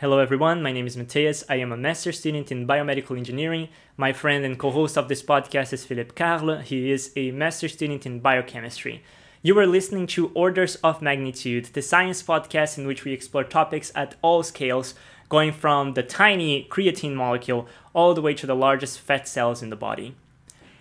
Hello everyone, my name is Matthias. I am a master student in biomedical engineering. My friend and co-host of this podcast is Philippe Carle. He is a master student in biochemistry. You are listening to Orders of Magnitude, the science podcast in which we explore topics at all scales, going from the tiny creatine molecule all the way to the largest fat cells in the body.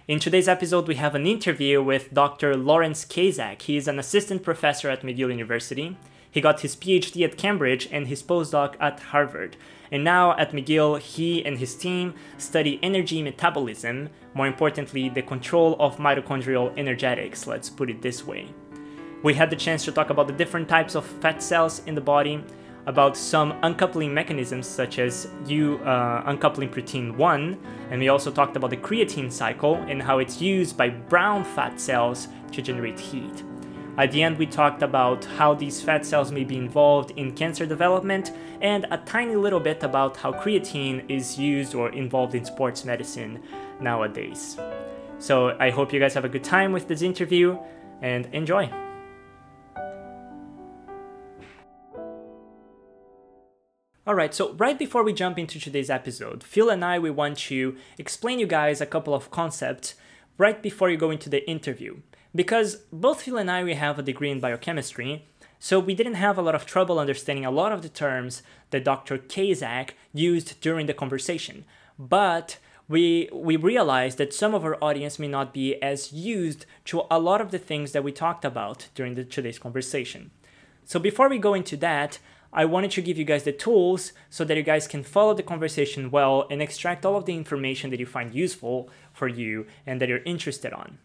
In today's episode, we have an interview with Dr. Lawrence Kazak. He is an assistant professor at McGill University. He got his PhD at Cambridge and his postdoc at Harvard. And now at McGill, he and his team study energy metabolism, more importantly, the control of mitochondrial energetics, let's put it this way. We had the chance to talk about the different types of fat cells in the body, about some uncoupling mechanisms such as U uh, uncoupling protein 1, and we also talked about the creatine cycle and how it's used by brown fat cells to generate heat. At the end, we talked about how these fat cells may be involved in cancer development and a tiny little bit about how creatine is used or involved in sports medicine nowadays. So I hope you guys have a good time with this interview and enjoy. Alright, so right before we jump into today's episode, Phil and I we want to explain you guys a couple of concepts right before you go into the interview because both Phil and I we have a degree in biochemistry, so we didn't have a lot of trouble understanding a lot of the terms that Dr. Kazak used during the conversation. But we we realized that some of our audience may not be as used to a lot of the things that we talked about during the, today's conversation. So before we go into that, I wanted to give you guys the tools so that you guys can follow the conversation well and extract all of the information that you find useful for you and that you're interested on.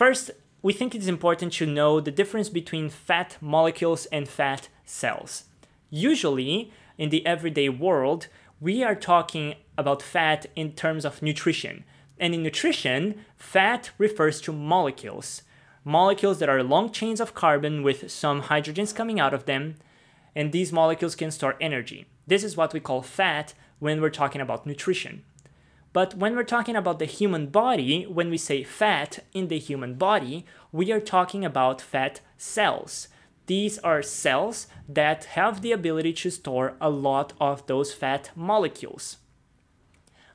First, we think it's important to know the difference between fat molecules and fat cells. Usually, in the everyday world, we are talking about fat in terms of nutrition. And in nutrition, fat refers to molecules. Molecules that are long chains of carbon with some hydrogens coming out of them, and these molecules can store energy. This is what we call fat when we're talking about nutrition. But when we're talking about the human body, when we say fat in the human body, we are talking about fat cells. These are cells that have the ability to store a lot of those fat molecules.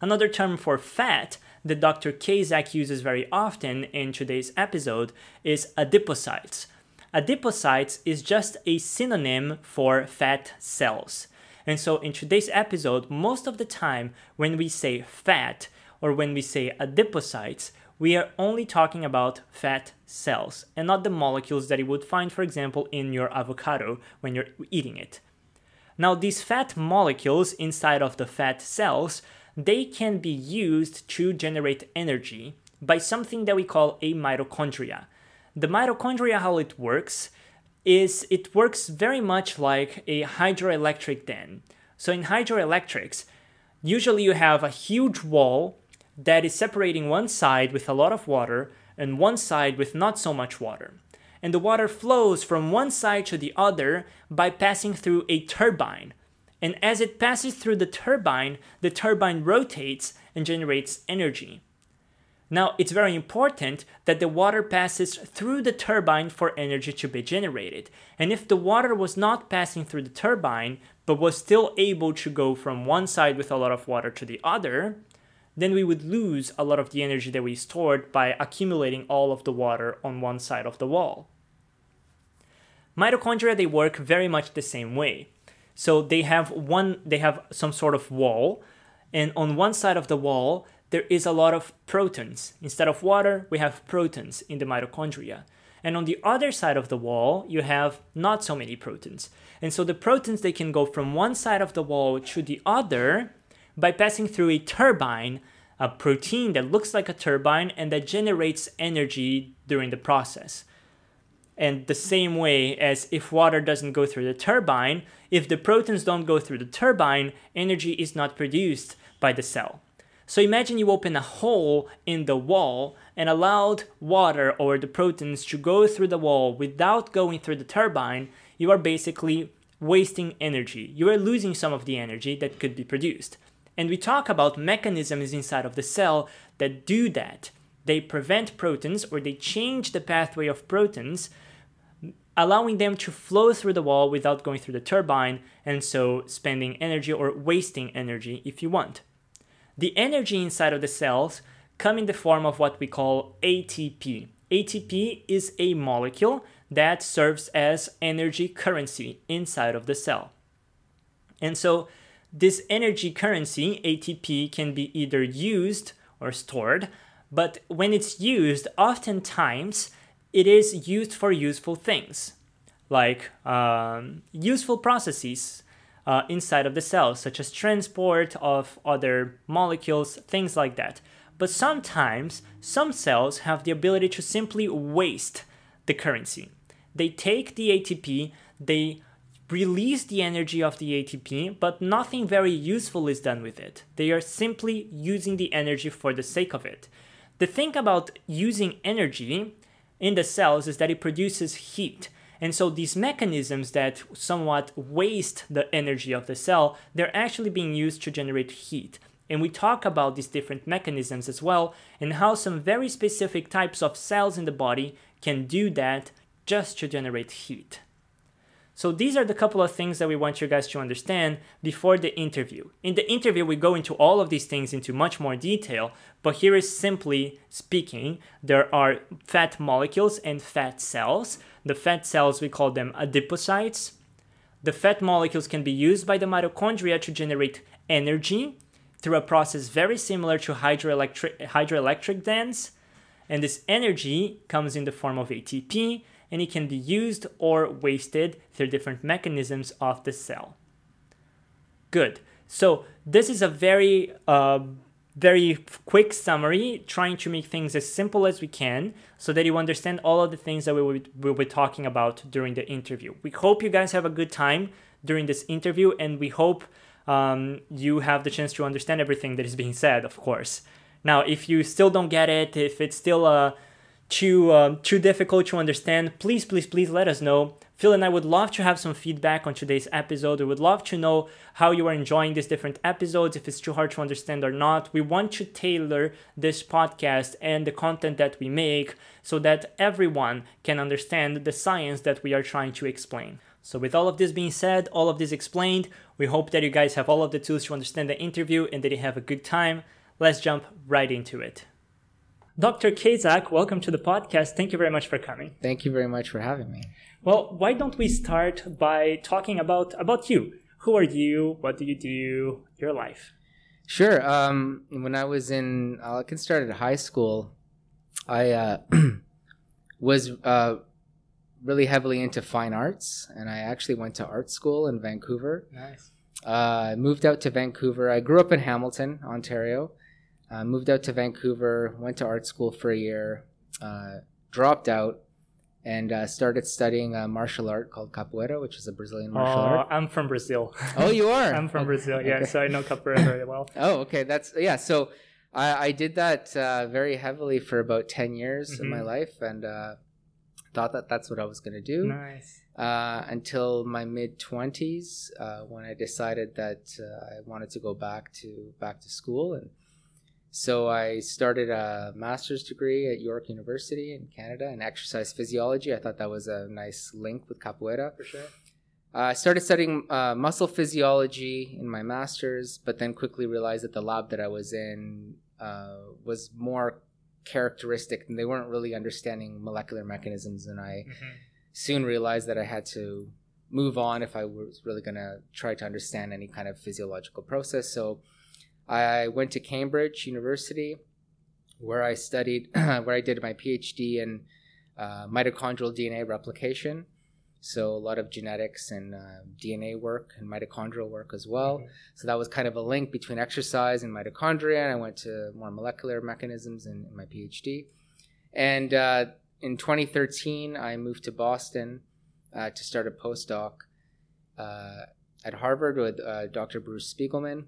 Another term for fat that Dr. Kazak uses very often in today's episode is adipocytes. Adipocytes is just a synonym for fat cells. And so in today's episode, most of the time when we say fat or when we say adipocytes, we are only talking about fat cells and not the molecules that you would find, for example, in your avocado when you're eating it. Now, these fat molecules inside of the fat cells, they can be used to generate energy by something that we call a mitochondria. The mitochondria, how it works, is it works very much like a hydroelectric dam. So in hydroelectrics, usually you have a huge wall that is separating one side with a lot of water and one side with not so much water. And the water flows from one side to the other by passing through a turbine. And as it passes through the turbine, the turbine rotates and generates energy. Now, it's very important that the water passes through the turbine for energy to be generated. And if the water was not passing through the turbine, but was still able to go from one side with a lot of water to the other, then we would lose a lot of the energy that we stored by accumulating all of the water on one side of the wall. Mitochondria they work very much the same way. So they have one they have some sort of wall and on one side of the wall there is a lot of protons. Instead of water, we have protons in the mitochondria. And on the other side of the wall, you have not so many protons. And so the protons they can go from one side of the wall to the other by passing through a turbine, a protein that looks like a turbine and that generates energy during the process. And the same way as if water doesn't go through the turbine, if the protons don't go through the turbine, energy is not produced by the cell. So imagine you open a hole in the wall and allowed water or the protons to go through the wall without going through the turbine, you are basically wasting energy. You are losing some of the energy that could be produced. And we talk about mechanisms inside of the cell that do that. They prevent protons or they change the pathway of protons allowing them to flow through the wall without going through the turbine, and so spending energy or wasting energy if you want. The energy inside of the cells come in the form of what we call ATP. ATP is a molecule that serves as energy currency inside of the cell. And so this energy currency, ATP, can be either used or stored, but when it's used, oftentimes it is used for useful things, like um, useful processes uh, inside of the cell, such as transport of other molecules, things like that. But sometimes some cells have the ability to simply waste the currency. They take the ATP, they release the energy of the ATP, but nothing very useful is done with it. They are simply using the energy for the sake of it. The thing about using energy in the cells is that it produces heat. And so these mechanisms that somewhat waste the energy of the cell, they're actually being used to generate heat. And we talk about these different mechanisms as well, and how some very specific types of cells in the body can do that just to generate heat. So these are the couple of things that we want you guys to understand before the interview. In the interview, we go into all of these things into much more detail, but here is simply speaking, there are fat molecules and fat cells. The fat cells, we call them adipocytes. The fat molecules can be used by the mitochondria to generate energy through a process very similar to hydroelectric, hydroelectric dance. And this energy comes in the form of ATP, and it can be used or wasted through different mechanisms of the cell. Good. So this is a very, uh, very quick summary, trying to make things as simple as we can so that you understand all of the things that we will, will be talking about during the interview. We hope you guys have a good time during this interview, and we hope um, you have the chance to understand everything that is being said, of course. Now, if you still don't get it, if it's still uh, too uh, too difficult to understand, please, please, please let us know. Phil and I would love to have some feedback on today's episode. We would love to know how you are enjoying these different episodes, if it's too hard to understand or not. We want to tailor this podcast and the content that we make so that everyone can understand the science that we are trying to explain. So, with all of this being said, all of this explained, we hope that you guys have all of the tools to understand the interview and that you have a good time. Let's jump right into it. Dr. Kazak, welcome to the podcast. Thank you very much for coming. Thank you very much for having me. Well, why don't we start by talking about about you? Who are you? What do you do? Your life. Sure. Um, when I was in, I can start at high school. I uh, was uh, really heavily into fine arts, and I actually went to art school in Vancouver. Nice. Uh, I moved out to Vancouver. I grew up in Hamilton, Ontario. Uh, moved out to Vancouver, went to art school for a year, uh, dropped out, and uh, started studying a martial art called capoeira, which is a Brazilian martial oh, art. I'm from Brazil. Oh, you are? I'm from Brazil, yeah, okay. so I know capoeira very well. oh, okay. That's, yeah. So I, I did that uh, very heavily for about 10 years mm-hmm. of my life and uh, thought that that's what I was going to do. Nice. Uh, until my mid 20s when I decided that I wanted to go back to back to school and so I started a master's degree at York University in Canada in exercise physiology. I thought that was a nice link with capoeira. For sure. Uh, I started studying uh, muscle physiology in my master's, but then quickly realized that the lab that I was in uh, was more characteristic, and they weren't really understanding molecular mechanisms. And I mm-hmm. soon realized that I had to move on if I was really going to try to understand any kind of physiological process. So I went to Cambridge University, where I studied, where I did my PhD in uh, mitochondrial DNA replication. So a lot of genetics and uh, DNA work and mitochondrial work as well. Mm-hmm. So that was kind of a link between exercise and mitochondria. And I went to more molecular mechanisms in, in my PhD. And uh, in 2013, I moved to Boston uh, to start a postdoc uh, at Harvard with uh, Dr. Bruce Spiegelman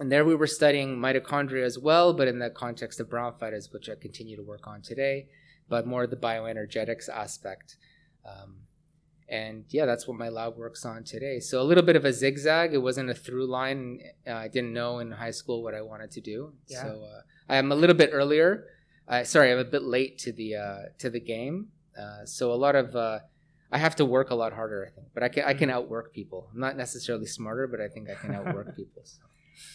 and there we were studying mitochondria as well, but in the context of bronchitis, which I continue to work on today, but more the bioenergetics aspect. Um, and yeah, that's what my lab works on today. So a little bit of a zigzag. It wasn't a through line. Uh, I didn't know in high school what I wanted to do. Yeah. So uh, I'm a little bit earlier. Uh, sorry, I'm a bit late to the uh, to the game. Uh, so a lot of uh, I have to work a lot harder, I think. But I can I can outwork people. I'm not necessarily smarter, but I think I can outwork people. So.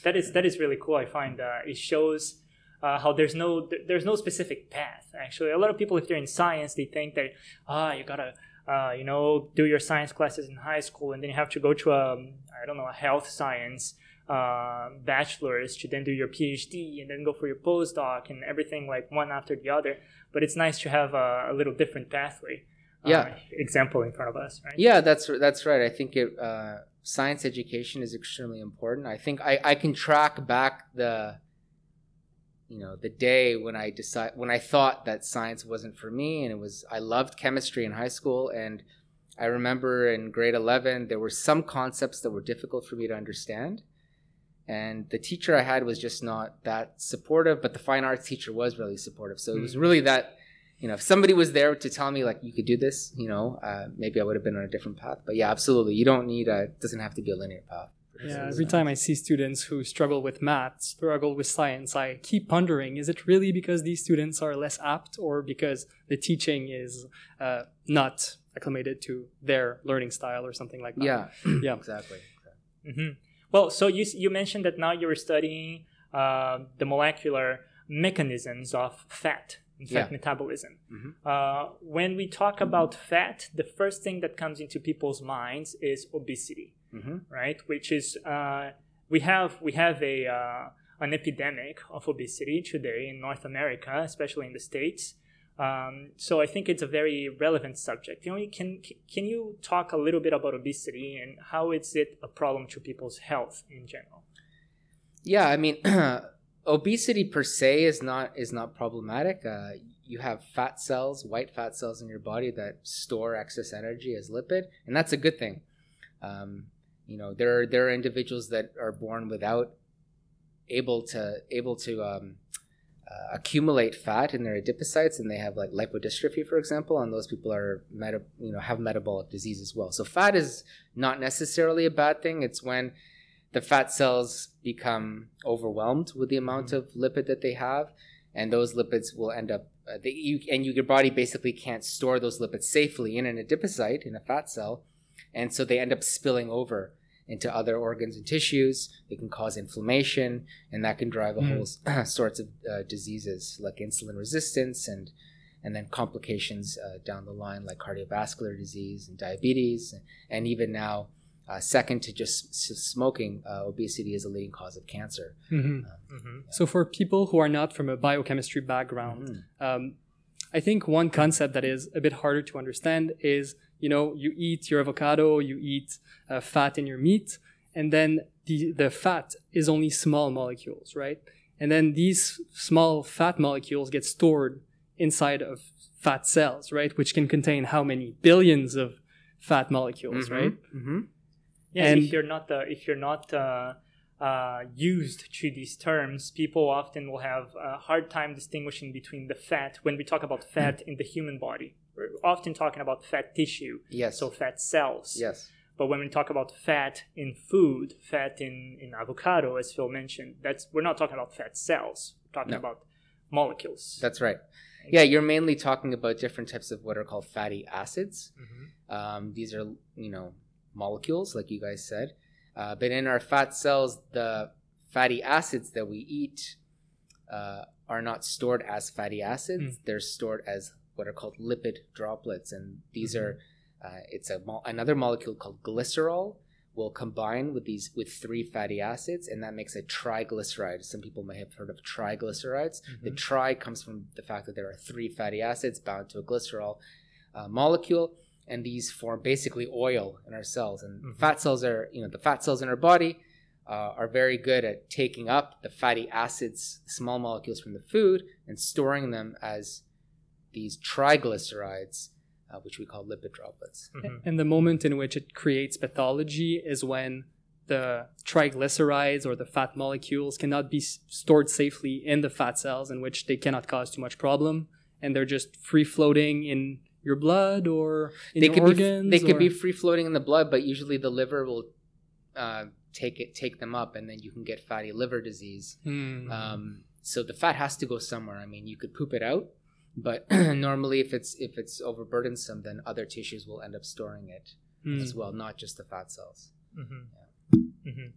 That is that is really cool. I find uh, it shows uh, how there's no there's no specific path. Actually, a lot of people, if they're in science, they think that ah, you gotta uh, you know do your science classes in high school, and then you have to go to a I don't know a health science uh, bachelor's to then do your PhD and then go for your postdoc and everything like one after the other. But it's nice to have a, a little different pathway. uh, Yeah. example in front of us, right? Yeah, that's that's right. I think it uh, science education is extremely important. I think I, I can track back the you know the day when I decide when I thought that science wasn't for me, and it was I loved chemistry in high school, and I remember in grade eleven there were some concepts that were difficult for me to understand, and the teacher I had was just not that supportive, but the fine arts teacher was really supportive. So it was Mhm. really that you know, if somebody was there to tell me like you could do this, you know, uh, maybe I would have been on a different path. But yeah, absolutely, you don't need a. It doesn't have to be a linear path. Yeah, every time I see students who struggle with math, struggle with science, I keep pondering: is it really because these students are less apt, or because the teaching is uh, not acclimated to their learning style, or something like that? Yeah, Yeah. exactly. hmm Well, so you you mentioned that now you're studying uh, the molecular mechanisms of fat, in Yeah. fat metabolism. Mhm. Uh, when we talk about fat, the first thing that comes into people's minds is obesity, hmm right? Which is uh, we have we have a uh, an epidemic of obesity today in North America, especially in the states. Um, so I think it's a very relevant subject. You know, can can you talk a little bit about obesity and how is it a problem to people's health in general? Yeah, I mean, obesity per se is not is not problematic. Uh, you have fat cells, white fat cells in your body that store excess energy as lipid, and that's a good thing. Um, you know, there are there are individuals that are born without able to able to um, uh, accumulate fat in their adipocytes, and they have like lipodystrophy, for example, and those people are meta, you know have metabolic disease as well. So fat is not necessarily a bad thing. It's when the fat cells become overwhelmed with the amount of lipid that they have, and those lipids will end up. Uh, they, you, and you, your body basically can't store those lipids safely in an adipocyte in a fat cell, and so they end up spilling over into other organs and tissues. They can cause inflammation, and that can drive a Mm. whole sorts of uh, diseases like insulin resistance and and then complications uh, down the line like cardiovascular disease and diabetes, and even now, uh, second to just s- smoking, uh, obesity is a leading cause of cancer. hmm Mm-hmm. So for people who are not from a biochemistry background, um, I think one concept that is a bit harder to understand is you know you eat your avocado, you eat uh, fat in your meat, and then the the fat is only small molecules, right? And then these small fat molecules get stored inside of fat cells, right? Which can contain how many billions of fat molecules, right? Mm-hmm. Yeah, And- if you're not uh, if you're not uh, uh, used to these terms, people often will have a hard time distinguishing between the fat. When we talk about fat in the human body, we're often talking about fat tissue, Yes. so fat cells. yes. But when we talk about fat in food, fat in, in avocado, as Phil mentioned, that's we're not talking about fat cells. We're talking No. about molecules. That's right. Yeah, you're mainly talking about different types of what are called fatty acids. Mhm. Um, these are, you know, molecules, like you guys said. Uh, but in our fat cells, the fatty acids that we eat uh, are not stored as fatty acids. They're stored as what are called lipid droplets, and these are uh, it's a mo- another molecule called glycerol will combine with these with three fatty acids, and that makes a triglyceride. Some people may have heard of triglycerides. The tri comes from the fact that there are three fatty acids bound to a glycerol uh, molecule, and these form basically oil in our cells. And Mhm. fat cells are, you know, the fat cells in our body uh, are very good at taking up the fatty acids, small molecules from the food, and storing them as these triglycerides, uh, which we call lipid droplets. Mhm. And the moment in which it creates pathology is when the triglycerides or the fat molecules cannot be s- stored safely in the fat cells, in which they cannot cause too much problem, and they're just free floating in your blood or in they could organs. be they could be free floating in the blood, but usually the liver will uh, take it take them up, and then you can get fatty liver disease. Hmm. Um, so the fat has to go somewhere. I mean, you could poop it out, But normally, if it's if it's overburdensome, then other tissues will end up storing it Mm. as well, not just the fat cells. Mm-hmm. Mm-hmm.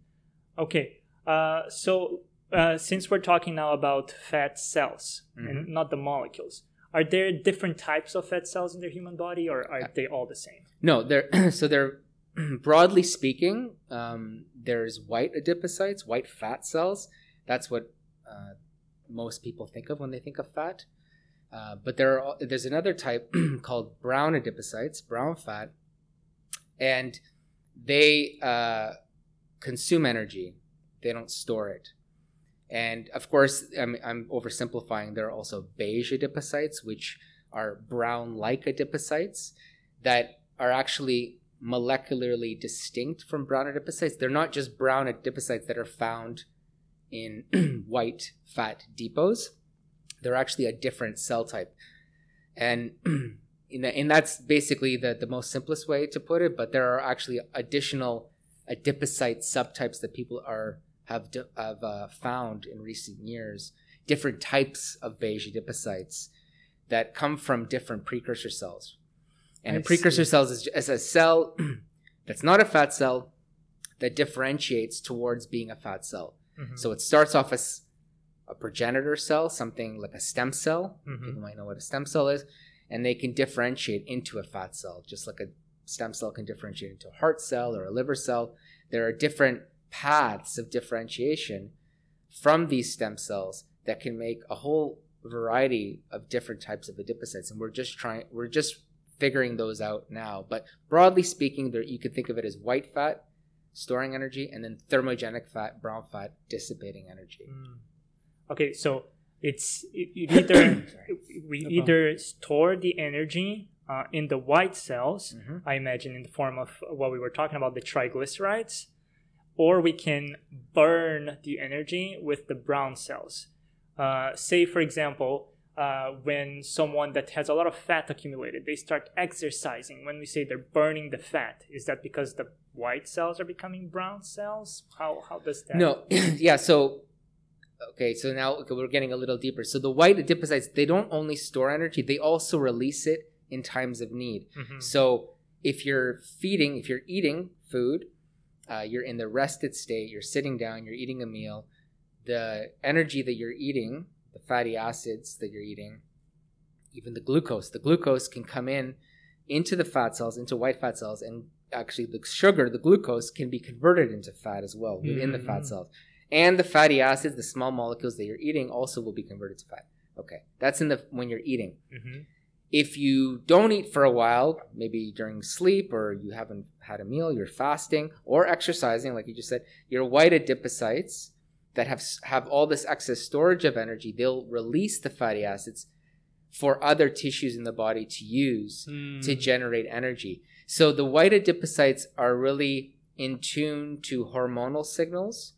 Okay. Uh, so uh, since we're talking now about fat cells and not the molecules, are there different types of fat cells in the human body, or are they all the same? No, they're so they're broadly speaking, um, there's white adipocytes, white fat cells. That's what uh, most people think of when they think of fat. Uh, but there are, there's another type called brown adipocytes, brown fat, and they uh, consume energy. They don't store it. And of course, I'm, I'm oversimplifying. There are also beige adipocytes, which are brown-like adipocytes that are actually molecularly distinct from brown adipocytes. They're not just brown adipocytes that are found in white fat depots. They're actually a different cell type. And and that's basically the, the most simplest way to put it, but there are actually additional adipocyte subtypes that people are have, d- have uh, found in recent years, different types of beige adipocytes that come from different precursor cells. And I a precursor see. cells is, is a cell that's not a fat cell that differentiates towards being a fat cell. Mhm. So it starts off as a progenitor cell, something like a stem cell. Mhm. People might know what a stem cell is. And they can differentiate into a fat cell, just like a stem cell can differentiate into a heart cell or a liver cell. There are different paths of differentiation from these stem cells that can make a whole variety of different types of adipocytes. And we're just trying, we're just figuring those out now. But broadly speaking, there you could think of it as white fat storing energy and then thermogenic fat, brown fat dissipating energy. Mm. Okay, so it's it, it either we No either store the energy uh, in the white cells, Mhm. I imagine in the form of what we were talking about, the triglycerides, or we can burn the energy with the brown cells. Uh, say, for example, uh, when someone that has a lot of fat accumulated, they start exercising. When we say they're burning the fat, is that because the white cells are becoming brown cells? How how does that? No, yeah. So, okay. So now okay, we're getting a little deeper. So the white adipocytes they don't only store energy; they also release it in times of need. Mhm. So if you're feeding, if you're eating food, uh, you're in the rested state. You're sitting down. You're eating a meal. The energy that you're eating, the fatty acids that you're eating, even the glucose, the glucose can come in into the fat cells, into white fat cells, and actually the sugar, the glucose, can be converted into fat as well within the fat Mm. cells. And the fatty acids, the small molecules that you're eating, also will be converted to fat. Okay, that's in the when you're eating. Mhm. If you don't eat for a while, maybe during sleep or you haven't had a meal, you're fasting or exercising, like you just said, your white adipocytes that have have all this excess storage of energy, they'll release the fatty acids for other tissues in the body to use Mm. to generate energy. So the white adipocytes are really in tune to hormonal signals.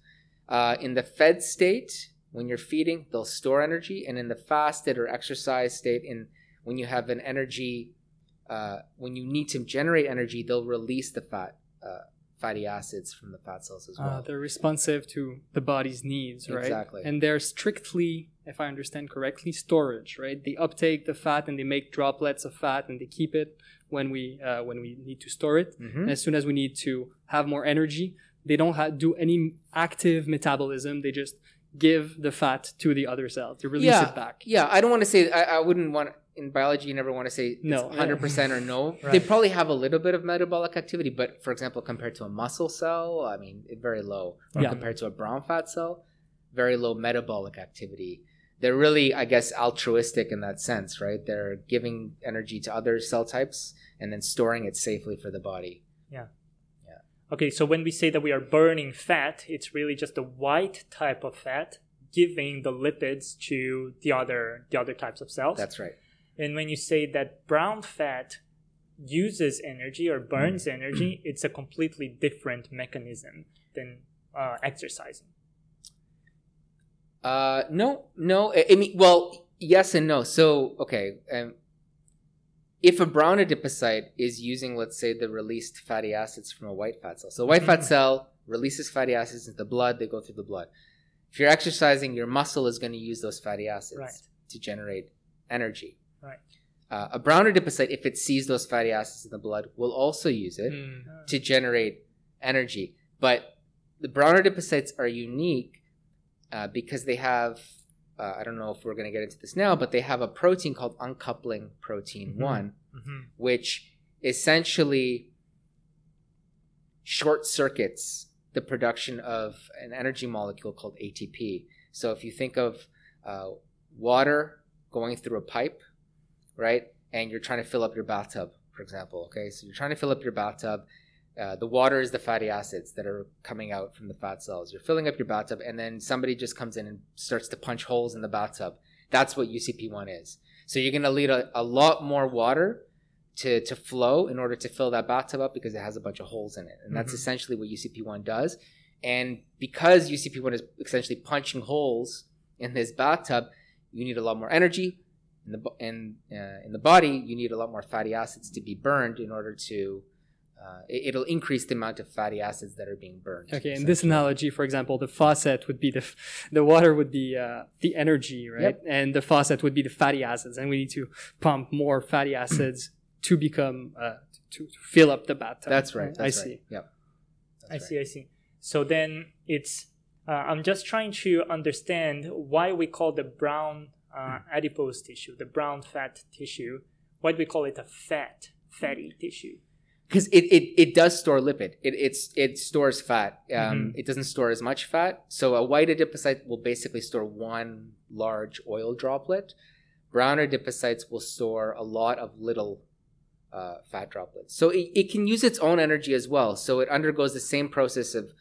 Uh, in the fed state, when you're feeding, they'll store energy, and in the fasted or exercise state, in when you have an energy, uh, when you need to generate energy, they'll release the fat, uh, fatty acids from the fat cells as Uh, well. they're responsive to the body's needs, right? Exactly. And they're strictly, if I understand correctly, storage, right? They uptake the fat and they make droplets of fat and they keep it when we uh, when we need to store it. Mhm. And as soon as we need to have more energy, they don't ha- do any active metabolism. They just give the fat to the other cell to release Yeah. it back. Yeah, I don't want to say. I, I wouldn't want in biology. You never want to say No. hundred percent or no. Right. They probably have a little bit of metabolic activity, but for example, compared to a muscle cell, I mean, very low. Or Yeah. compared to a brown fat cell, very low metabolic activity. They're really, I guess, altruistic in that sense, right? They're giving energy to other cell types and then storing it safely for the body. Yeah. Yeah. Okay, so when we say that we are burning fat, it's really just the white type of fat giving the lipids to the other the other types of cells. That's right. And when you say that brown fat uses energy or burns energy, it's a completely different mechanism than uh, exercising. Uh, no, no. I, I mean, well, yes and no. So, okay, um, if a brown adipocyte is using, let's say, the released fatty acids from a white fat cell, so a white fat Mhm. cell releases fatty acids into the blood, they go through the blood. If you're exercising, your muscle is going to use those fatty acids Right. to generate energy. Right. Uh, a brown adipocyte, if it sees those fatty acids in the blood, will also use it Mm. to generate energy. But the brown adipocytes are unique uh, because they have, uh, I don't know if we're going to get into this now, but they have a protein called uncoupling protein Mhm. 1, Mhm. which essentially short circuits the production of an energy molecule called ATP. So if you think of uh, water going through a pipe, right, and you're trying to fill up your bathtub, for example, okay, so you're trying to fill up your bathtub. Uh, the water is the fatty acids that are coming out from the fat cells. You're filling up your bathtub, and then somebody just comes in and starts to punch holes in the bathtub. That's what UCP1 is. So you're going to need a, a lot more water to, to flow in order to fill that bathtub up because it has a bunch of holes in it. And that's Mhm. essentially what UCP1 does. And because UCP1 is essentially punching holes in this bathtub, you need a lot more energy. In the, in, uh, in the body, you need a lot more fatty acids to be burned in order to, uh, it, it'll increase the amount of fatty acids that are being burned. Okay, in this analogy, for example, the faucet would be the f- the water would be uh, the energy, right? Yep. And the faucet would be the fatty acids, and we need to pump more fatty acids to become uh, to, to fill up the bathtub. That's right. I That's see. right. Yep. That's I right. see, I see. So then it's, uh, I'm just trying to understand why we call the brown uh, adipose tissue, the brown fat tissue, why do we call it a fat, fatty tissue? because it, it, it does store lipid. It it's it stores fat. Um, Mhm. It doesn't store as much fat. So a white adipocyte will basically store one large oil droplet. Brown adipocytes will store a lot of little uh, fat droplets. So it, it can use its own energy as well. So it undergoes the same process of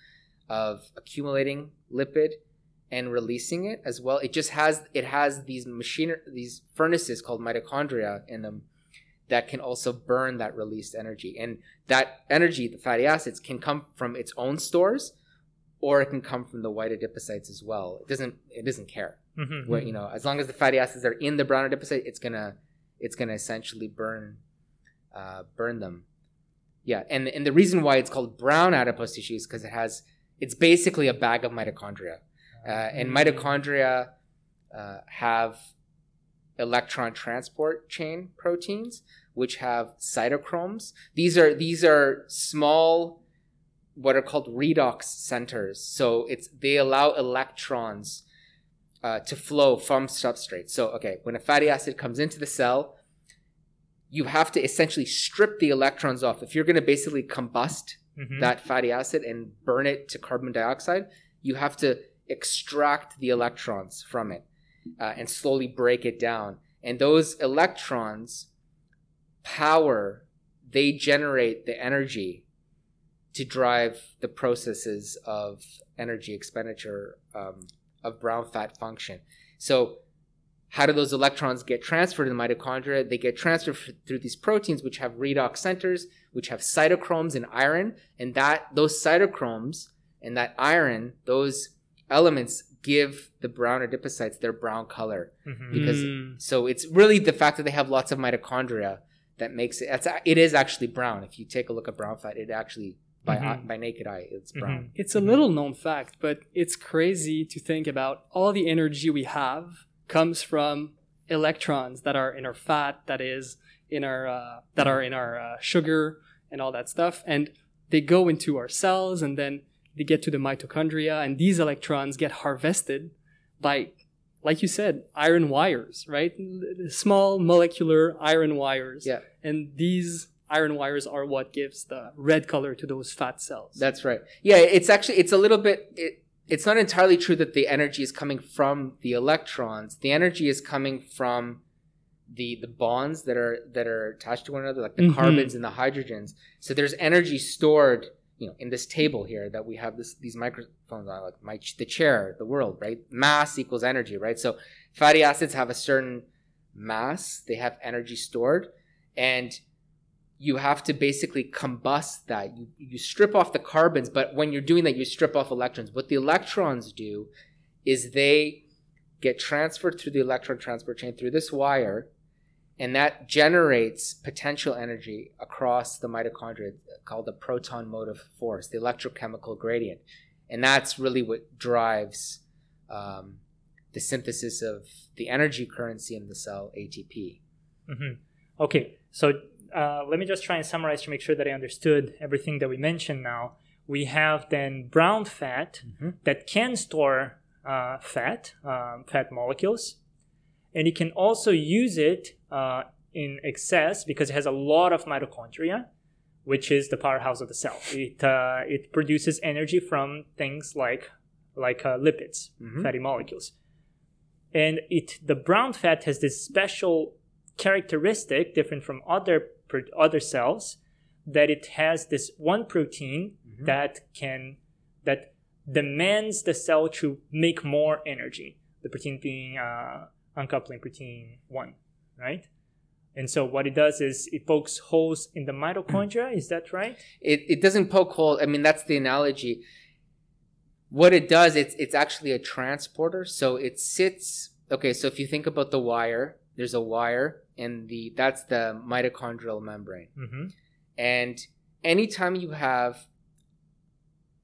of accumulating lipid and releasing it as well. It just has it has these machine these furnaces called mitochondria in them that can also burn that released energy. And that energy, the fatty acids, can come from its own stores or it can come from the white adipocytes as well. It doesn't it doesn't care. Mhm. Where, you know, as long as the fatty acids are in the brown adipocyte, it's gonna it's gonna essentially burn uh, burn them. Yeah, and and the reason why it's called brown adipose tissue is because it has it's basically a bag of mitochondria, uh, and mitochondria uh, have electron transport chain proteins which have cytochromes. These are these are small what are called redox centers. So it's they allow electrons uh, to flow from substrate. So okay, when a fatty acid comes into the cell, you have to essentially strip the electrons off. If you're going to basically combust Mhm. that fatty acid and burn it to carbon dioxide, you have to extract the electrons from it uh, and slowly break it down. And those electrons power, they generate the energy to drive the processes of energy expenditure um, of brown fat function. So, how do those electrons get transferred in the mitochondria? They get transferred through these proteins, which have redox centers, which have cytochromes and iron, and that those cytochromes and that iron, those elements give the brown adipocytes their brown color. Mhm. because- Mm. So it's really the fact that they have lots of mitochondria that makes it. It's, it is actually brown. If you take a look at brown fat, it actually by eye, Mhm. by naked eye, it's brown. It's a Mhm. little known fact, but it's crazy to think about all the energy we have comes from electrons that are in our fat, that is in our uh, that are in our uh, sugar and all that stuff, and they go into our cells, and then they get to the mitochondria, and these electrons get harvested by, like you said, iron wires, right? Small molecular iron wires, Yeah. and these iron wires are what gives the red color to those fat cells. That's right. Yeah, it's actually it's a little bit. It, it's not entirely true that the energy is coming from the electrons. The energy is coming from the the bonds that are that are attached to one another, like the Mhm. carbons and the hydrogens. So there's energy stored, you know, in this table here that we have this these microphones on, like my the chair, the world, right? Mass equals energy, right? So fatty acids have a certain mass; they have energy stored, and you have to basically combust that. You you strip off the carbons, but when you're doing that, you strip off electrons. What the electrons do is they get transferred through the electron transport chain through this wire, and that generates potential energy across the mitochondria called the proton motive force, the electrochemical gradient, and that's really what drives um, the synthesis of the energy currency in the cell, ATP. Mhm. Okay, so uh, let me just try and summarize to make sure that I understood everything that we mentioned now. We have then brown fat Mhm. that can store uh, fat, um, fat molecules, and you can also use it uh, in excess because it has a lot of mitochondria, which is the powerhouse of the cell. It uh, it produces energy from things like like uh, lipids, Mhm. fatty molecules, and it the brown fat has this special characteristic different from other other cells that it has this one protein Mhm. that can that demands the cell to make more energy the protein being uh, uncoupling protein 1 right? And so what it does is it pokes holes in the mitochondria is that right? It, it doesn't poke hole i mean that's the analogy. What it does it's it's actually a transporter so it sits okay so if you think about the wire there's a wire and the that's the mitochondrial membrane. Mm-hmm. and anytime you have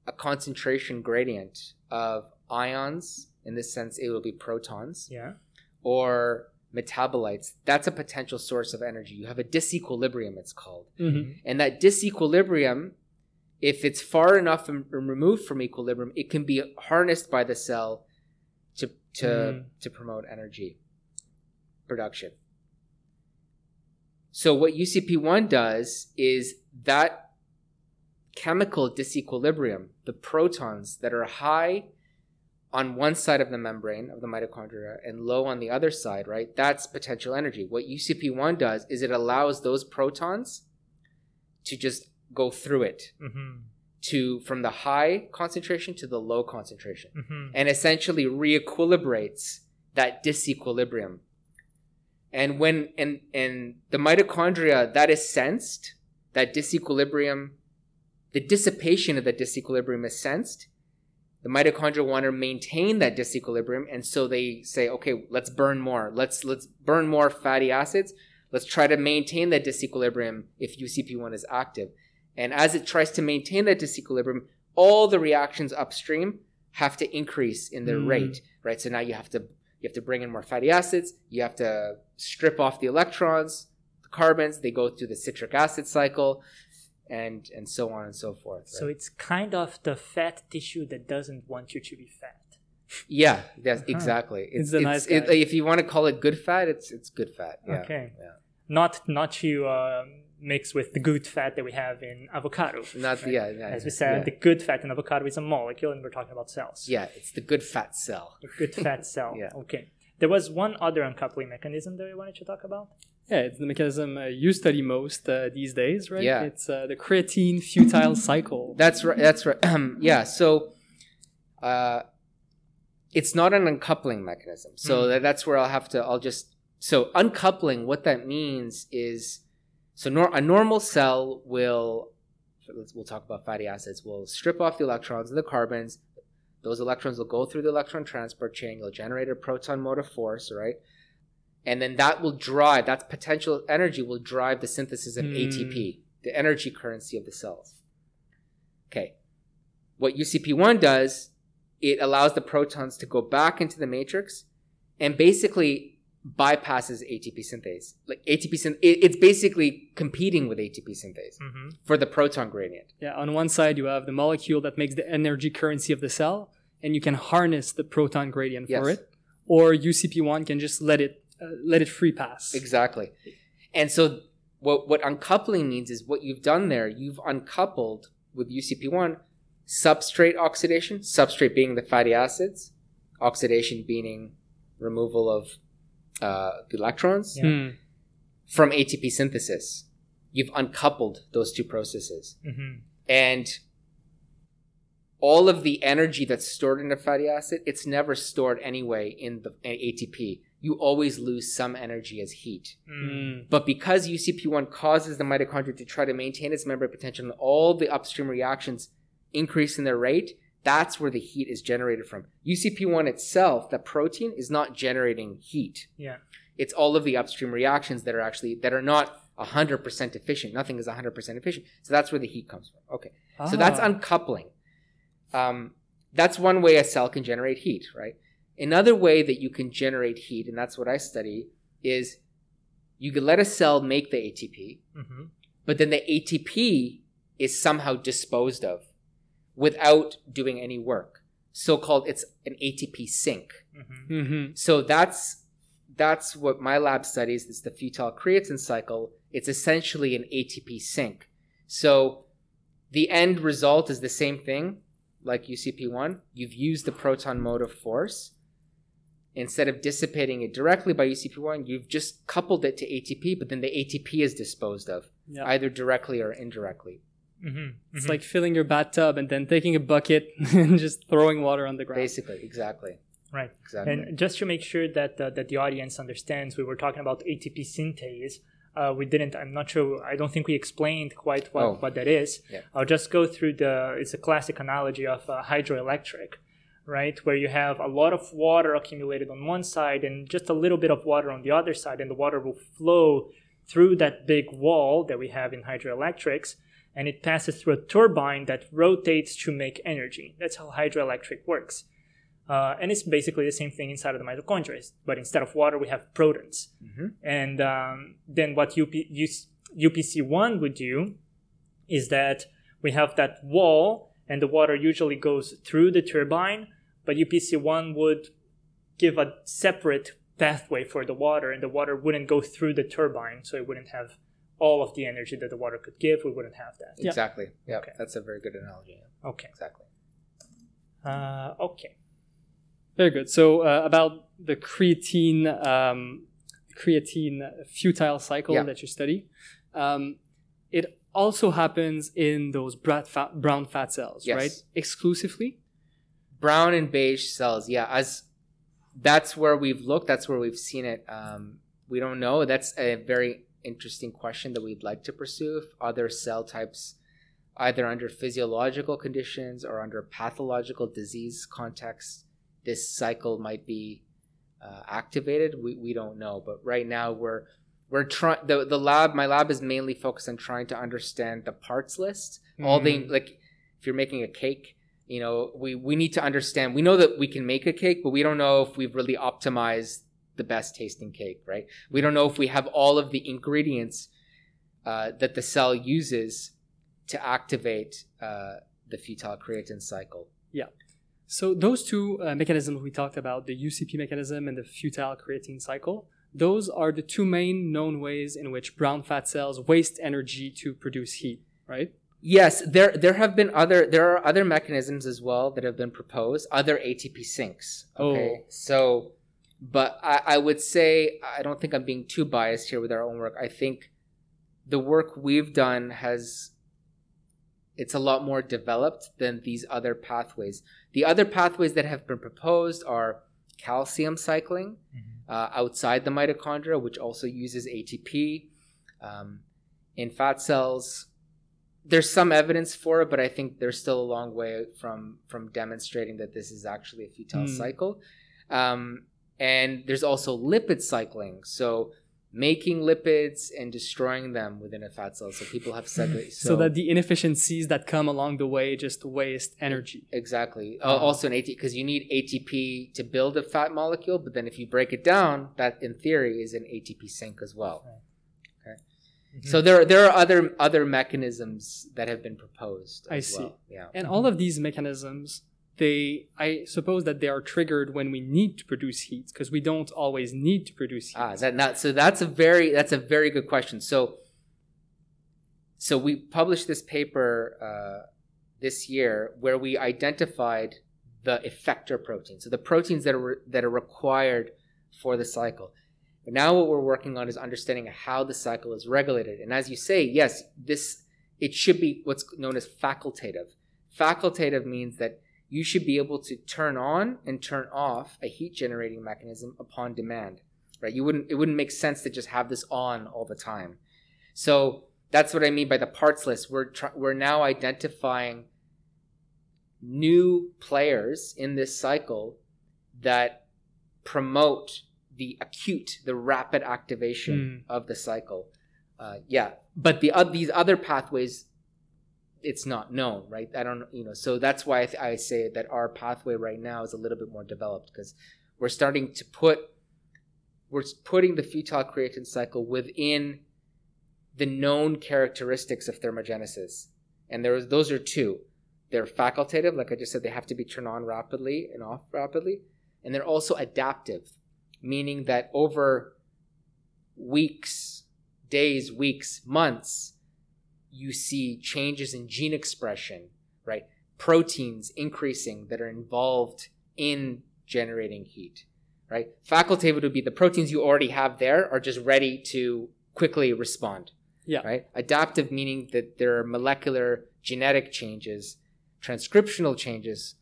a concentration gradient of ions in this sense it will be protons. Yeah or metabolites that's a potential source of energy you have a disequilibrium it's called Mhm. and that disequilibrium, if it's far enough from, removed from equilibrium, it can be harnessed by the cell to to Mm. to promote energy production. So what UCP1 does is that chemical disequilibrium, the protons that are high on one side of the membrane of the mitochondria and low on the other side, right? That's potential energy. What UCP1 does is it allows those protons to just go through it Mm-hmm. to from the high concentration to the low concentration Mm-hmm. and essentially reequilibrates that disequilibrium. And when and and the mitochondria that is sensed, that disequilibrium, the dissipation of the disequilibrium is sensed. The mitochondria want to maintain that disequilibrium, and so they say, okay, let's burn more. Let's let's burn more fatty acids. Let's try to maintain that disequilibrium if UCP1 is active. And as it tries to maintain that disequilibrium, all the reactions upstream have to increase in their Mm. rate, right? So now you have to you have to bring in more fatty acids. You have to strip off the electrons, the carbons. They go through the citric acid cycle, and and so on and so forth. so it's kind of the fat tissue that doesn't want you to be fat yeah, that's Uh-huh. exactly. It's the nice it- guy. if you want to call it good fat, it's it's good fat. Yeah. Okay. Yeah. not not to uh, mix with the good fat that we have in avocado Not the right? yeah, yeah. as we said yeah. the good fat in avocado is a molecule and we're talking about cells yeah, it's the good fat cell. a good fat cell Yeah. okay there was one other uncoupling mechanism that we wanted to talk about Yeah, it's the mechanism uh, you study most uh, these days, right? Yeah. It's uh, the creatine futile cycle. That's right. That's right. yeah. So, uh, it's not an uncoupling mechanism. So that, that's where I'll have to. I'll just. So uncoupling. What that means is, so nor, a normal cell will. Let's, we'll talk about fatty acids. Will strip off the electrons and the carbons. Those electrons will go through the electron transport chain. You'll generate a proton motive force, right? And then that will drive. That potential energy will drive the synthesis of Hmm. ATP, the energy currency of the cells. Okay. What UCP1 does, it allows the protons to go back into the matrix and basically bypasses ATP synthase. Like ATP synth, it, it's basically competing with ATP synthase mm-hmm. for the proton gradient. Yeah, on one side you have the molecule that makes the energy currency of the cell, and you can harness the proton gradient for Yes. it, or UCP1 can just let it uh, let it free pass. Exactly. And so what what uncoupling means is what you've done there, you've uncoupled with UCP1 substrate oxidation, substrate being the fatty acids, oxidation being removal of uh, the electrons Yeah. Hmm. from ATP synthesis. You've uncoupled those two processes. Mm-hmm. And all of the energy that's stored in a fatty acid, it's never stored anyway in the ATP. You always lose some energy as heat. Mm. But because UCP1 causes the mitochondria to try to maintain its membrane potential and all the upstream reactions increase in their rate, that's where the heat is generated from. UCP1 itself, the protein, is not generating heat. yeah It's all of the upstream reactions that are actually that are not 100% efficient. Nothing is 100% efficient. So that's where the heat comes from. Okay. So that's Ah. uncoupling. Um, that's one way a cell can generate heat, right? Another way that you can generate heat, and that's what I study, is you can let a cell make the ATP, Mm-hmm. but then the ATP is somehow disposed of without doing any work. So called it's an ATP sink. Mm-hmm. Mm-hmm. So that's that's what my lab studies. It's the futile creatine cycle. It's essentially an ATP sink. So the end result is the same thing, like UCP1. You've used the proton motive force. Instead of dissipating it directly by UCP1, you've just coupled it to ATP, but then the ATP is disposed of, Yeah. either directly or indirectly. Mm-hmm. It's like filling your bathtub and then taking a bucket and just throwing water on the ground. Basically, exactly. right. Exactly. And just to make sure that uh, that the audience understands, we were talking about ATP synthase. Uh, we didn't. I'm not sure. I don't think we explained quite what, Oh. what that is. Yeah. I'll just go through the. It's a classic analogy of uh, hydroelectric, right? Where you have a lot of water accumulated on one side and just a little bit of water on the other side, and the water will flow through that big wall that we have in hydroelectrics, and it passes through a turbine that rotates to make energy. That's how hydroelectric works. Uh, and it's basically the same thing inside of the mitochondria, but instead of water, we have protons. Mhm. And um, then what UP, UPC1 would do is that we have that wall, and the water usually goes through the turbine, but UPC1 would give a separate pathway for the water, and the water wouldn't go through the turbine, so it wouldn't have all of the energy that the water could give. We wouldn't have that. Exactly. Yeah, Okay. that's a very good analogy. Okay. Exactly. Uh, okay. Very good. So uh, about the creatine um, creatine futile cycle Yeah. that you study, um, it also happens in those brat fat, brown fat cells, Yes. right? Exclusively. Brown and beige cells. Yeah as that's where we've looked that's where we've seen it. Um, we don't know. That's a very interesting question that we'd like to pursue if other cell types either under physiological conditions or under pathological disease context this cycle might be uh, activated. We, we don't know but right now we're we're trying the, the lab my lab is mainly focused on trying to understand the parts list. All the Mm. like if you're making a cake you know we we need to understand we know that we can make a cake but we don't know if we've really optimized the best tasting cake right we don't know if we have all of the ingredients uh, that the cell uses to activate uh, the futile creatine cycle Yeah. So those two uh, mechanisms we talked about, the UCP mechanism and the futile creatine cycle, those are the two main known ways in which brown fat cells waste energy to produce heat, right? Yes there there have been other there are other mechanisms as well that have been proposed other atp sinks okay Oh. so but I, I would say i don't think i'm being too biased here with our own work i think the work we've done has it's a lot more developed than these other pathways the other pathways that have been proposed are calcium cycling uh, outside the mitochondria, which also uses ATP. Um, in fat cells, there's some evidence for it, but I think there's still a long way from from demonstrating that this is actually a futile Hmm. cycle. Um, and there's also lipid cycling, so making lipids and destroying them within a fat cell. So people have said that. So, that the inefficiencies that come along the way just waste energy. Exactly. Uh, Uh-huh. also, an ATP because you need ATP to build a fat molecule, but then if you break it down, that in theory is an ATP sink as well. So there there are other other mechanisms that have been proposed. I as see. well. Yeah. And all of these mechanisms, they I suppose that they are triggered when we need to produce heat because we don't always need to produce heat. Ah, that not so? That's a very that's a very good question. So so we published this paper uh, this year where we identified the effector proteins, so the proteins that are that are required for the cycle. But now what we're working on is understanding how the cycle is regulated. And as you say, yes, this it should be what's known as facultative. Facultative means that you should be able to turn on and turn off a heat generating mechanism upon demand. Right? You wouldn't it wouldn't make sense to just have this on all the time. So that's what I mean by the parts list. We're tr- we're now identifying new players in this cycle that promote the acute, the rapid activation of the cycle. Uh, yeah, but the oth- these other pathways, it's not known, right? I don't, you know, so that's why I, th- I say that our pathway right now is a little bit more developed because we're starting to put we're putting the futile creatine cycle within the known characteristics of thermogenesis. And there is, those are two. They're facultative, like I just said, they have to be turned on rapidly and off rapidly. And they're also adaptive, meaning that over weeks, days, weeks, months, you see changes in gene expression, right? Proteins increasing that are involved in generating heat, right? Facultative would be the proteins you already have there are just ready to quickly respond. Yeah. Right. Adaptive meaning that there are molecular genetic changes, transcriptional changes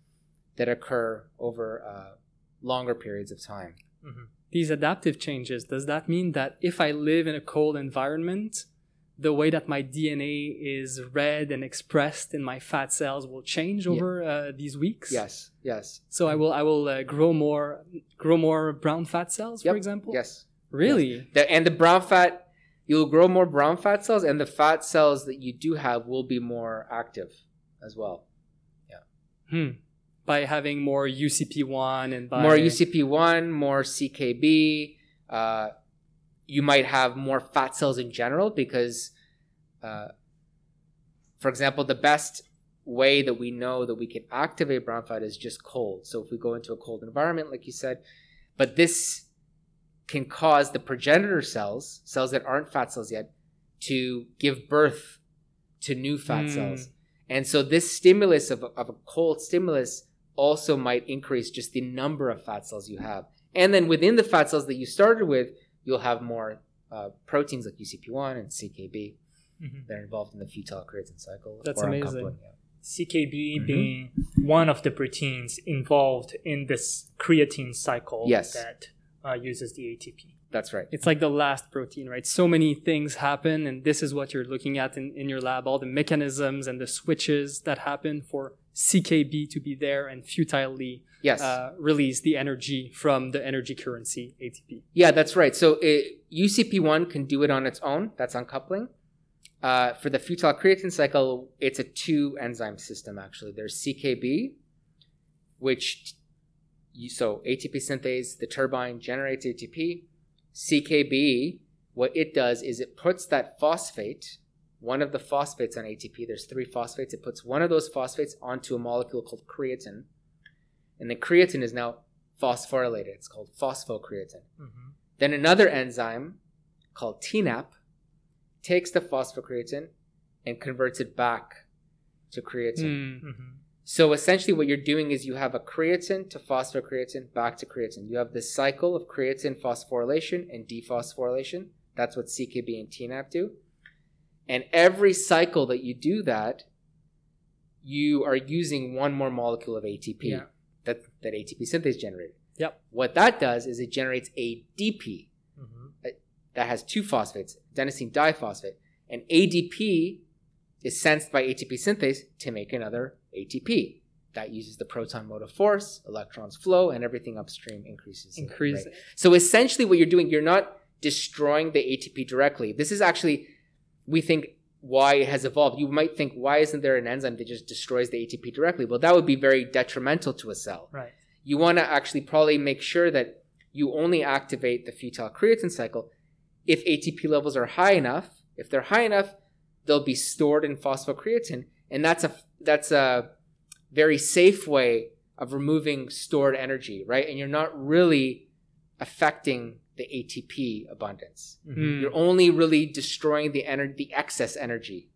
that occur over uh, longer periods of time. Mm-hmm. These adaptive changes, does that mean that if I live in a cold environment, the way that my DNA is read and expressed in my fat cells will change over uh, these weeks? Yes. Yes. So I will I will uh, grow more grow more brown fat cells, Yep. for example. Yes. Really? The, and the brown fat, you'll grow more brown fat cells, and the fat cells that you do have will be more active as well. Yeah. Hmm. By having more UCP1 and by More UCP1, more CKB. Uh, you might have more fat cells in general because, uh, for example, the best way that we know that we can activate brown fat is just cold. So if we go into a cold environment, like you said, but this can cause the progenitor cells, cells that aren't fat cells yet, to give birth to new fat Mm. cells. And so this stimulus of, of a cold stimulus also might increase just the number of fat cells you have. And then within the fat cells that you started with, you'll have more uh, proteins like UCP1 and CKB Mhm. that are involved in the futile creatine cycle. That's amazing. CKB Mhm. being one of the proteins involved in this creatine cycle Yes. that uh, uses the ATP. That's right. it's like the last protein, right? So many things happen, and this is what you're looking at in, in your lab all the mechanisms and the switches that happen for CKB to be there and futilely Yes. uh, release the energy from the energy currency ATP. Yeah, that's right. So it, UCP1 can do it on its own. That's uncoupling. Uh, for the futile creatine cycle, it's a two enzyme system actually. There's CKB, which you, so ATP synthase, the turbine generates ATP. CKB, what it does is it puts that phosphate, one of the phosphates on ATP. There's three phosphates. It puts one of those phosphates onto a molecule called creatine, and the creatine is now phosphorylated. It's called phosphocreatine. Mm-hmm. Then another enzyme called TNAP takes the phosphocreatine and converts it back to creatine. Hmm. Mm-hmm. So essentially, what you're doing is you have a creatine to phosphocreatine back to creatine. You have this cycle of creatine phosphorylation and dephosphorylation. That's what CKB and TNAP do. And every cycle that you do that, you are using one more molecule of ATP Yeah. that, that ATP synthase generated. Yep. What that does is it generates ADP Mm-hmm. that has two phosphates, adenosine diphosphate. And ADP is sensed by ATP synthase to make another ATP. That uses the proton motive force, electrons flow, and everything upstream increases. in Increase. rate. So essentially, what you're doing, you're not destroying the ATP directly. This is actually, we think, why it has evolved. You might think, why isn't there an enzyme that just destroys the ATP directly? Well, that would be very detrimental to a cell Right. you want to actually probably make sure that you only activate the futile creatine cycle if ATP levels are high enough. If they're high enough, they'll be stored in phosphocreatine, and that's a that's a very safe way of removing stored energy, right? And you're not really affecting the ATP abundance. Hmm. You're only really destroying the ener- the excess energy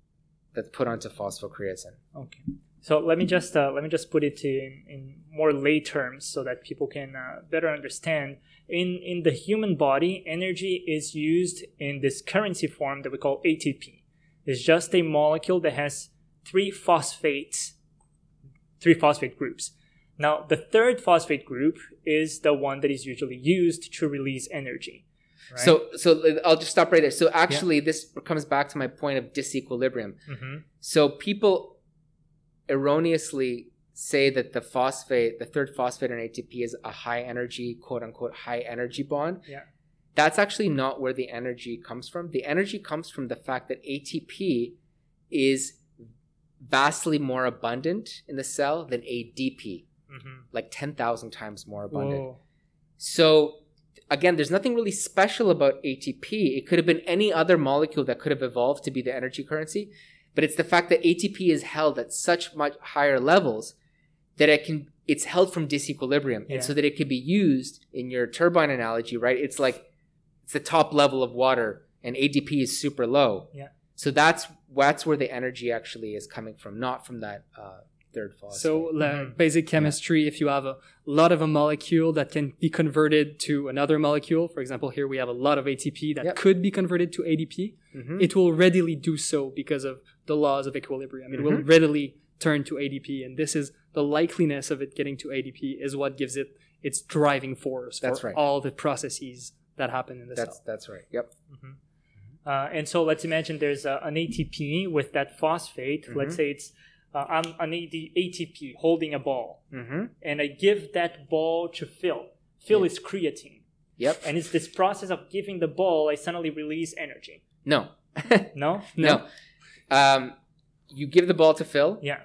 that's put onto phosphocreatine. Okay. So let me just uh, let me just put it in, in more lay terms so that people can uh, better understand. In in the human body, energy is used in this currency form that we call ATP. It's just a molecule that has three phosphates, three phosphate groups. Now, the third phosphate group is the one that is usually used to release energy. right? So so I'll just stop right there. So actually, this comes back to my point of disequilibrium. Mhm. So people erroneously say that the phosphate, the third phosphate in ATP is a high energy, quote unquote, high energy bond. Yeah. That's actually not where the energy comes from. The energy comes from the fact that ATP is vastly more abundant in the cell than ADP, Mhm. like 10,000 times more abundant. Whoa. So again, there's nothing really special about ATP. It could have been any other molecule that could have evolved to be the energy currency, but it's the fact that ATP is held at such much higher levels that it can it's held from disequilibrium, Yeah. and so that it could be used in your turbine analogy, right? It's like it's the top level of water, and ADP is super low. Yeah. So that's that's where the energy actually is coming from, not from that uh, third phosphate. So, la- Mhm. basic chemistry, if you have a lot of a molecule that can be converted to another molecule, for example, here we have a lot of ATP that Yep. could be converted to ADP, Mhm. it will readily do so because of the laws of equilibrium. It will Mhm. readily turn to ADP, and this is the likeliness of it getting to ADP is what gives it its driving force for right. all the processes that happen in the that's cell. that's right. Yep. Uh, and so let's imagine there's a, an ATP with that phosphate. Let's Mhm. say it's uh, I'm an ATP holding a ball, Mm-hmm. and I give that ball to Phil. Phil Yeah. is creatine, Yep. and it's this process of giving the ball. I suddenly release energy. No. No, no. Um, you give the ball to Phil, yeah,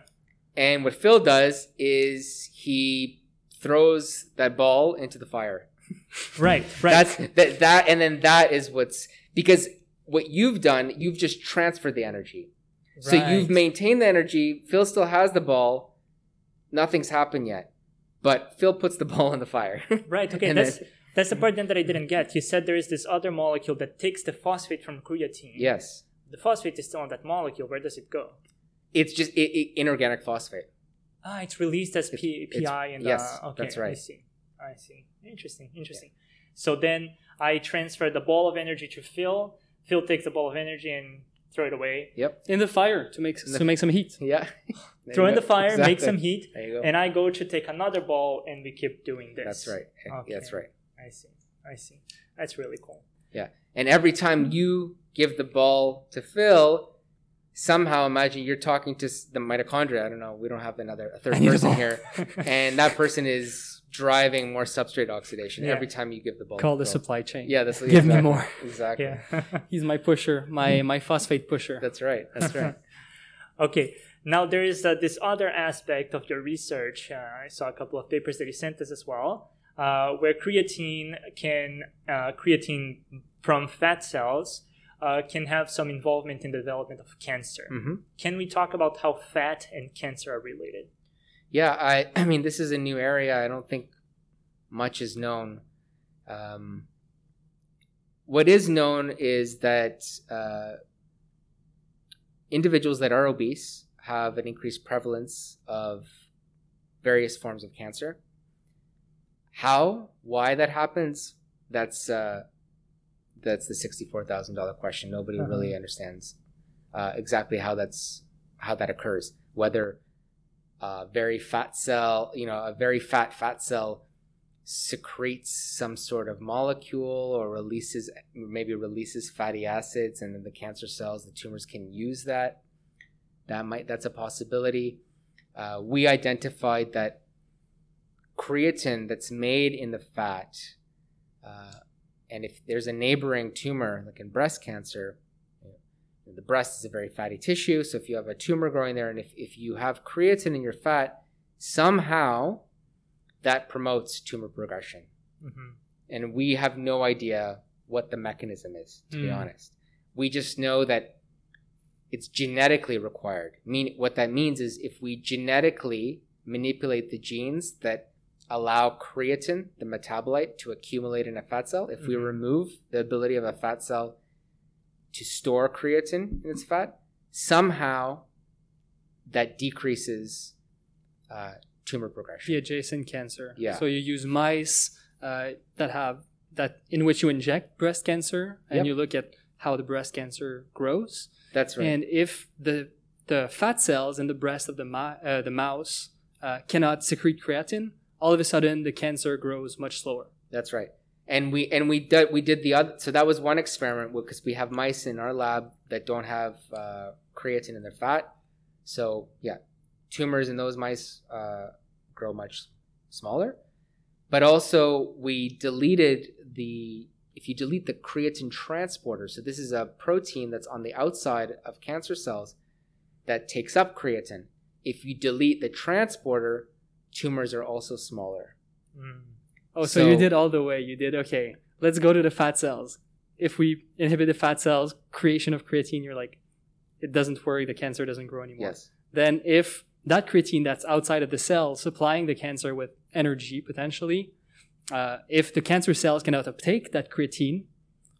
and what Phil does is he throws that ball into the fire. right, right. That's that, that, and then that is what's because what you've done, you've just transferred the energy. So you've maintained the energy. Phil still has the ball. Nothing's happened yet, but Phil puts the ball in the fire. Right. Okay. That's then- that's the part then that I didn't get. You said there is this other molecule that takes the phosphate from creatine. yes, The phosphate is still on that molecule. Where does it go? it's just i i inorganic phosphate. Ah, it's released as It's- P- PI and yes, uh, okay, that's right. I see. I see. Interesting. Interesting. So then I transfer the ball of energy to Phil. Phil takes the ball of energy and throw it away. Yep. In the fire to make the- to make some heat. Yeah. Throw in go. the fire, make some heat, There you go. and I go to take another ball, and we keep doing this. That's right. Okay. That's right. I see. I see. That's really cool. Yeah. And every time you give the ball to Phil, somehow imagine you're talking to the mitochondria. I don't know. We don't have another a third I need a person here, and that person is driving more substrate oxidation Yeah. every time you give the ball. Call to the Phil. supply chain. Yeah, that's Give me more. Exactly. yeah. He's my pusher, my my phosphate pusher. That's right. That's right. Okay. Now there is uh, this other aspect of your research. Uh, I saw a couple of papers that you sent us as well, uh, where creatine can uh, creatine from fat cells uh, can have some involvement in the development of cancer. hmm Can we talk about how fat and cancer are related? Yeah, I I mean this is a new area. I don't think much is known. Um, what is known is that uh, individuals that are obese have an increased prevalence of various forms of cancer. How, why that happens? That's uh, that's the sixty-four thousand dollar question. Nobody Uh-huh. really understands uh, exactly how that's how that occurs. Whether a very fat cell, you know, a very fat fat cell secretes some sort of molecule or releases maybe releases fatty acids and then the cancer cells. The tumors can use that. That might that's a possibility. Uh, we identified that creatine that's made in the fat uh, and if there's a neighboring tumor like in breast cancer the breast is a very fatty tissue so if you have a tumor growing there and if, if you have creatine in your fat somehow that promotes tumor progression Mm-hmm. and we have no idea what the mechanism is to be Hmm. honest we just know that it's genetically required mean what that means is if we genetically manipulate the genes that allow creatine the metabolite to accumulate in a fat cell if we Mhm. remove the ability of a fat cell to store creatine in its fat somehow that decreases uh, tumor progression the adjacent cancer. Yeah. So you use mice uh, that have that in which you inject breast cancer, and Yep. you look at how the breast cancer grows. that's right And if the the fat cells in the breast of the ma- uh, the mouse uh, cannot secrete creatine, all of a sudden the cancer grows much slower. That's right. And we and we did we did the other. So that was one experiment because we have mice in our lab that don't have uh, creatine in their fat. So yeah, tumors in those mice uh, grow much smaller. But also we deleted the if you delete the creatine transporter. So this is a protein that's on the outside of cancer cells that takes up creatine. If you delete the transporter, tumors are also smaller. Oh, so, you did all the way. You did okay. let's go to the fat cells. If we inhibit the fat cells, creation of creatine, you're like, it doesn't work, the cancer doesn't grow anymore. Yes. Then if that creatine that's outside of the cell supplying the cancer with energy potentially, uh, if the cancer cells cannot uptake that creatine,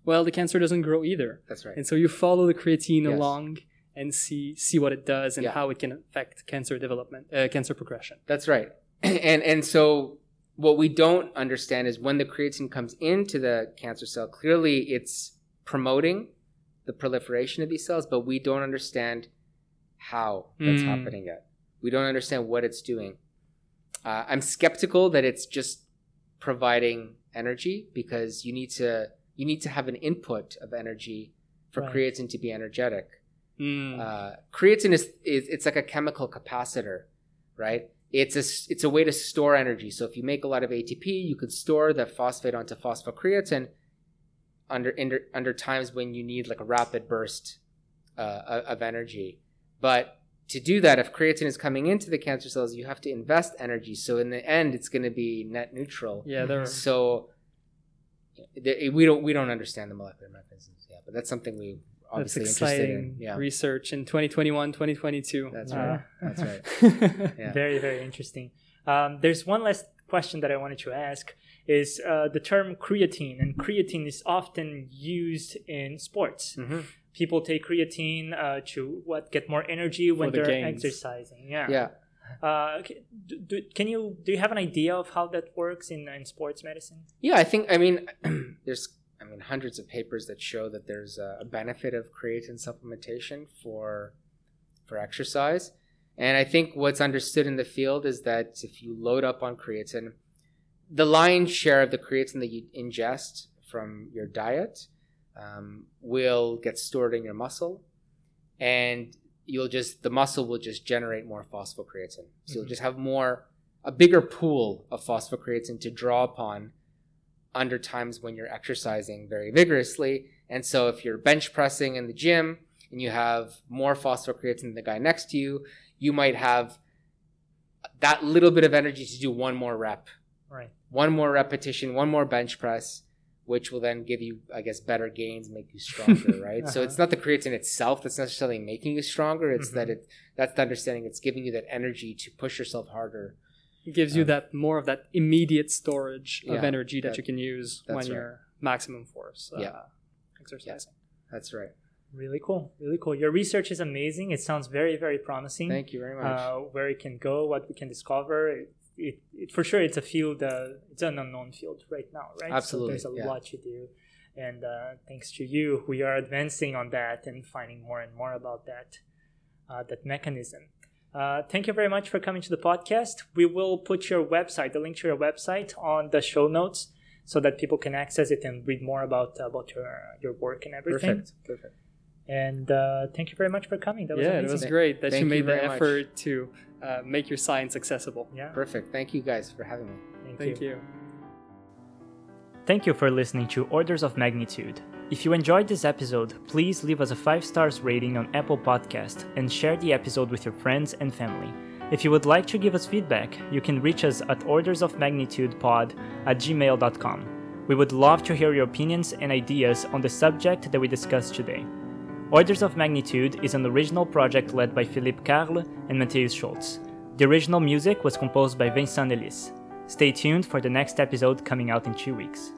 well, the cancer doesn't grow either. That's right. And so you follow the creatine Yes. along and see see what it does and Yeah. how it can affect cancer development, uh, cancer progression. That's right. And and so what we don't understand is when the creatine comes into the cancer cell, clearly it's promoting the proliferation of these cells, but we don't understand how that's Mm. happening yet. We don't understand what it's doing. Uh, I'm skeptical that it's just providing energy because you need to you need to have an input of energy for Right. creatine to be energetic Mm. uh, creatine is, is it's like a chemical capacitor, right? It's a it's a way to store energy. So if you make a lot of ATP, you could store the phosphate onto phosphocreatine under under, under times when you need like a rapid burst uh, of of energy. But to do that, if creatine is coming into the cancer cells, you have to invest energy. So in the end, it's going to be net neutral. yeah, there. Are... So we don't we don't understand the molecular mechanisms. Yeah, but that's something we That's obviously interested exciting in. Yeah. research in 2021, 2022. That's Uh, right. That's right. Yeah. Very, very interesting. Um, there's one last question that I wanted to ask is uh, the term creatine, and creatine is often used in sports. Mhm. People take creatine uh, to what get more energy when the they're gains. exercising. Yeah. Yeah. Uh, do, do, can you do you have an idea of how that works in in sports medicine? Yeah, I think. I mean, there's. I mean, hundreds of papers that show that there's a, a benefit of creatine supplementation for for exercise, and I think what's understood in the field is that if you load up on creatine, the lion's share of the creatine that you ingest from your diet um, will get stored in your muscle, and you'll just the muscle will just generate more phosphocreatine. So you'll Mhm. just have more a bigger pool of phosphocreatine to draw upon under times when you're exercising very vigorously. And so if you're bench pressing in the gym and you have more phosphocreatine than the guy next to you, you might have that little bit of energy to do one more rep, Right. one more repetition, one more bench press, which will then give you, I guess, better gains, make you stronger, right? So Uh-huh. it's not the creatine itself that's necessarily making you stronger. It's Mhm. that it that's the understanding. It's giving you that energy to push yourself harder. It gives you Um, that more of that immediate storage of energy that, that- you can use when right. you're maximum force uh, Yeah. exercising. That's right. Really cool. Really cool. Your research is amazing. It sounds very, very promising. Thank you very much. uh, where it can go, what we can discover. It, it, it for sure, it's a field. Uh, it's an unknown field right now, right? Absolutely, So there's a yeah. lot to do, and uh, thanks to you, we are advancing on that and finding more and more about that uh, that mechanism. Uh, thank you very much for coming to the podcast. We will put your website, the link to your website, on the show notes so that people can access it and read more about about your your work and everything. Perfect. Perfect. And uh, thank you very much for coming. That was yeah, amazing. it was great that thank you you made the very much. effort to uh, make your science accessible. Yeah. Perfect. Thank you guys for having me. Thank, Thank you. you. Thank you for listening to Orders of Magnitude. If you enjoyed this episode, please leave us a 5 stars rating on Apple Podcast and share the episode with your friends and family. If you would like to give us feedback, you can reach us at ordersofmagnitudepod at gmail.com. We would love to hear your opinions and ideas on the subject that we discussed today. Orders of Magnitude is an original project led by Philippe Carle and Matthias Schultz. The original music was composed by Vincent Ellis. Stay tuned for the next episode coming out in two weeks.